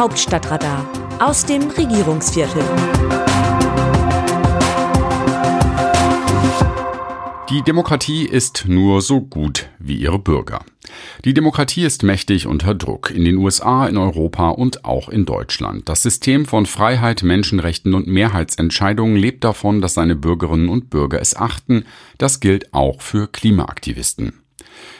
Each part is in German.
Hauptstadtradar aus dem Regierungsviertel. Die Demokratie ist nur so gut wie ihre Bürger. Die Demokratie ist mächtig unter Druck in den USA, in Europa und auch in Deutschland. Das System von Freiheit, Menschenrechten und Mehrheitsentscheidungen lebt davon, dass seine Bürgerinnen und Bürger es achten. Das gilt auch für Klimaaktivisten.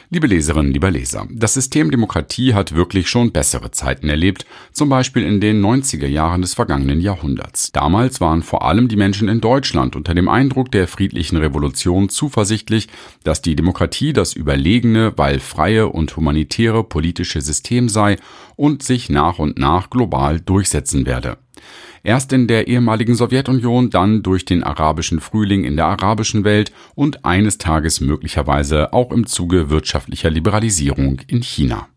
Liebe Leserinnen, lieber Leser, das System Demokratie hat wirklich schon bessere Zeiten erlebt, zum Beispiel in den 90er Jahren des vergangenen Jahrhunderts. Damals waren vor allem die Menschen in Deutschland unter dem Eindruck der friedlichen Revolution zuversichtlich, dass die Demokratie das überlegene, weil freie und humanitäre politische System sei und sich nach und nach global durchsetzen werde erst in der ehemaligen Sowjetunion, dann durch den arabischen Frühling in der arabischen Welt und eines Tages möglicherweise auch im Zuge wirtschaftlicher Liberalisierung in China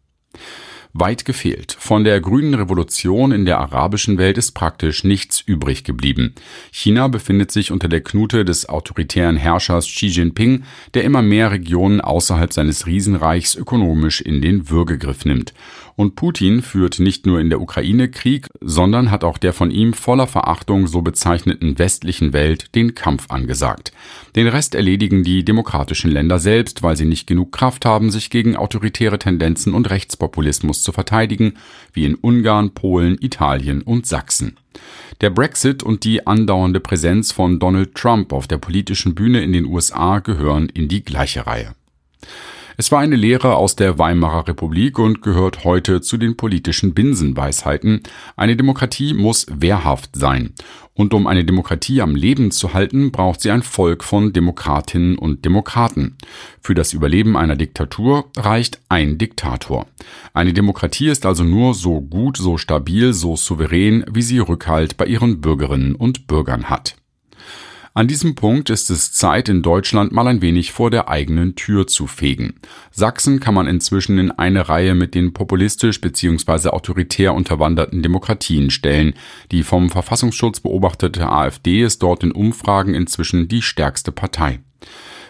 weit gefehlt. Von der grünen Revolution in der arabischen Welt ist praktisch nichts übrig geblieben. China befindet sich unter der Knute des autoritären Herrschers Xi Jinping, der immer mehr Regionen außerhalb seines Riesenreichs ökonomisch in den Würgegriff nimmt. Und Putin führt nicht nur in der Ukraine Krieg, sondern hat auch der von ihm voller Verachtung so bezeichneten westlichen Welt den Kampf angesagt. Den Rest erledigen die demokratischen Länder selbst, weil sie nicht genug Kraft haben, sich gegen autoritäre Tendenzen und Rechtspopulismus zu verteidigen, wie in Ungarn, Polen, Italien und Sachsen. Der Brexit und die andauernde Präsenz von Donald Trump auf der politischen Bühne in den USA gehören in die gleiche Reihe. Es war eine Lehre aus der Weimarer Republik und gehört heute zu den politischen Binsenweisheiten. Eine Demokratie muss wehrhaft sein. Und um eine Demokratie am Leben zu halten, braucht sie ein Volk von Demokratinnen und Demokraten. Für das Überleben einer Diktatur reicht ein Diktator. Eine Demokratie ist also nur so gut, so stabil, so souverän, wie sie Rückhalt bei ihren Bürgerinnen und Bürgern hat. An diesem Punkt ist es Zeit, in Deutschland mal ein wenig vor der eigenen Tür zu fegen. Sachsen kann man inzwischen in eine Reihe mit den populistisch bzw. autoritär unterwanderten Demokratien stellen. Die vom Verfassungsschutz beobachtete AfD ist dort in Umfragen inzwischen die stärkste Partei.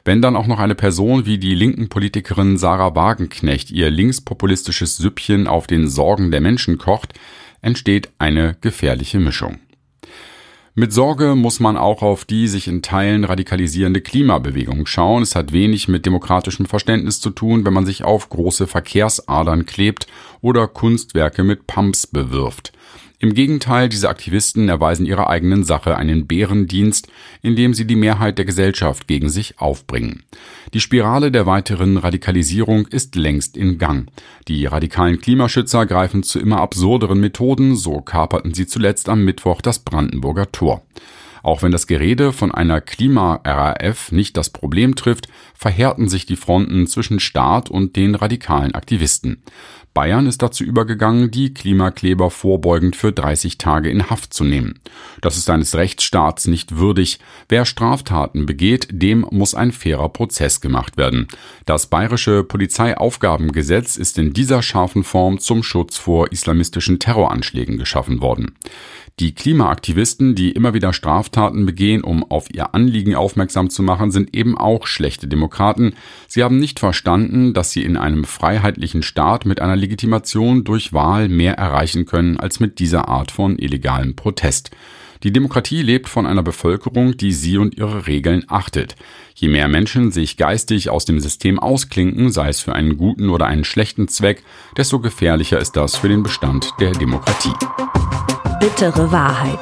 Wenn dann auch noch eine Person wie die linken Politikerin Sarah Wagenknecht ihr linkspopulistisches Süppchen auf den Sorgen der Menschen kocht, entsteht eine gefährliche Mischung. Mit Sorge muss man auch auf die sich in Teilen radikalisierende Klimabewegung schauen. Es hat wenig mit demokratischem Verständnis zu tun, wenn man sich auf große Verkehrsadern klebt oder Kunstwerke mit Pumps bewirft. Im Gegenteil, diese Aktivisten erweisen ihrer eigenen Sache einen Bärendienst, indem sie die Mehrheit der Gesellschaft gegen sich aufbringen. Die Spirale der weiteren Radikalisierung ist längst in Gang. Die radikalen Klimaschützer greifen zu immer absurderen Methoden, so kaperten sie zuletzt am Mittwoch das Brandenburger Tor. Auch wenn das Gerede von einer Klima-RAF nicht das Problem trifft, verhärten sich die Fronten zwischen Staat und den radikalen Aktivisten. Bayern ist dazu übergegangen, die Klimakleber vorbeugend für 30 Tage in Haft zu nehmen. Das ist eines Rechtsstaats nicht würdig. Wer Straftaten begeht, dem muss ein fairer Prozess gemacht werden. Das bayerische Polizeiaufgabengesetz ist in dieser scharfen Form zum Schutz vor islamistischen Terroranschlägen geschaffen worden. Die Klimaaktivisten, die immer wieder Straftaten begehen, um auf ihr Anliegen aufmerksam zu machen, sind eben auch schlechte Demokraten. Sie haben nicht verstanden, dass sie in einem freiheitlichen Staat mit einer Legitimation durch Wahl mehr erreichen können als mit dieser Art von illegalem Protest. Die Demokratie lebt von einer Bevölkerung, die sie und ihre Regeln achtet. Je mehr Menschen sich geistig aus dem System ausklinken, sei es für einen guten oder einen schlechten Zweck, desto gefährlicher ist das für den Bestand der Demokratie bittere Wahrheit.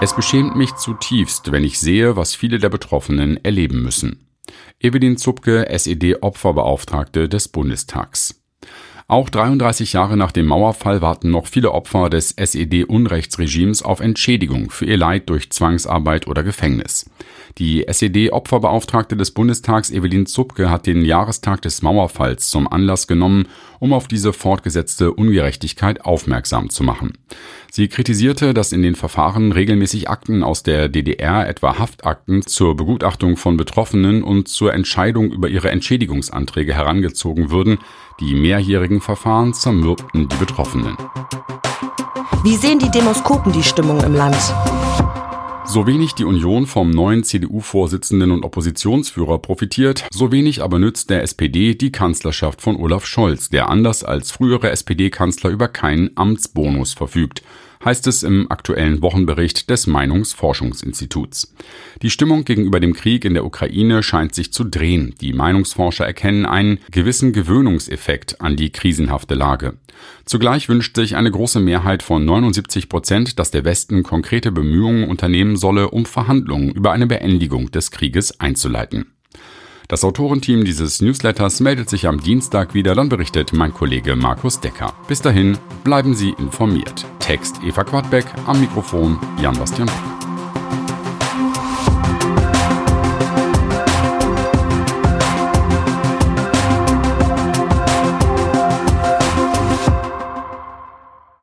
Es beschämt mich zutiefst, wenn ich sehe, was viele der Betroffenen erleben müssen. Evelyn Zupke, SED-Opferbeauftragte des Bundestags. Auch 33 Jahre nach dem Mauerfall warten noch viele Opfer des SED-Unrechtsregimes auf Entschädigung für ihr Leid durch Zwangsarbeit oder Gefängnis. Die SED-Opferbeauftragte des Bundestags Evelyn Zupke hat den Jahrestag des Mauerfalls zum Anlass genommen, um auf diese fortgesetzte Ungerechtigkeit aufmerksam zu machen. Sie kritisierte, dass in den Verfahren regelmäßig Akten aus der DDR, etwa Haftakten, zur Begutachtung von Betroffenen und zur Entscheidung über ihre Entschädigungsanträge herangezogen würden. Die mehrjährigen Verfahren zermürbten die Betroffenen. Wie sehen die Demoskopen die Stimmung im Land? So wenig die Union vom neuen CDU-Vorsitzenden und Oppositionsführer profitiert, so wenig aber nützt der SPD die Kanzlerschaft von Olaf Scholz, der anders als frühere SPD-Kanzler über keinen Amtsbonus verfügt heißt es im aktuellen Wochenbericht des Meinungsforschungsinstituts. Die Stimmung gegenüber dem Krieg in der Ukraine scheint sich zu drehen. Die Meinungsforscher erkennen einen gewissen Gewöhnungseffekt an die krisenhafte Lage. Zugleich wünscht sich eine große Mehrheit von 79 Prozent, dass der Westen konkrete Bemühungen unternehmen solle, um Verhandlungen über eine Beendigung des Krieges einzuleiten. Das Autorenteam dieses Newsletters meldet sich am Dienstag wieder, dann berichtet mein Kollege Markus Decker. Bis dahin, bleiben Sie informiert. Text Eva Quadbeck, am Mikrofon Jan Bastian Beck.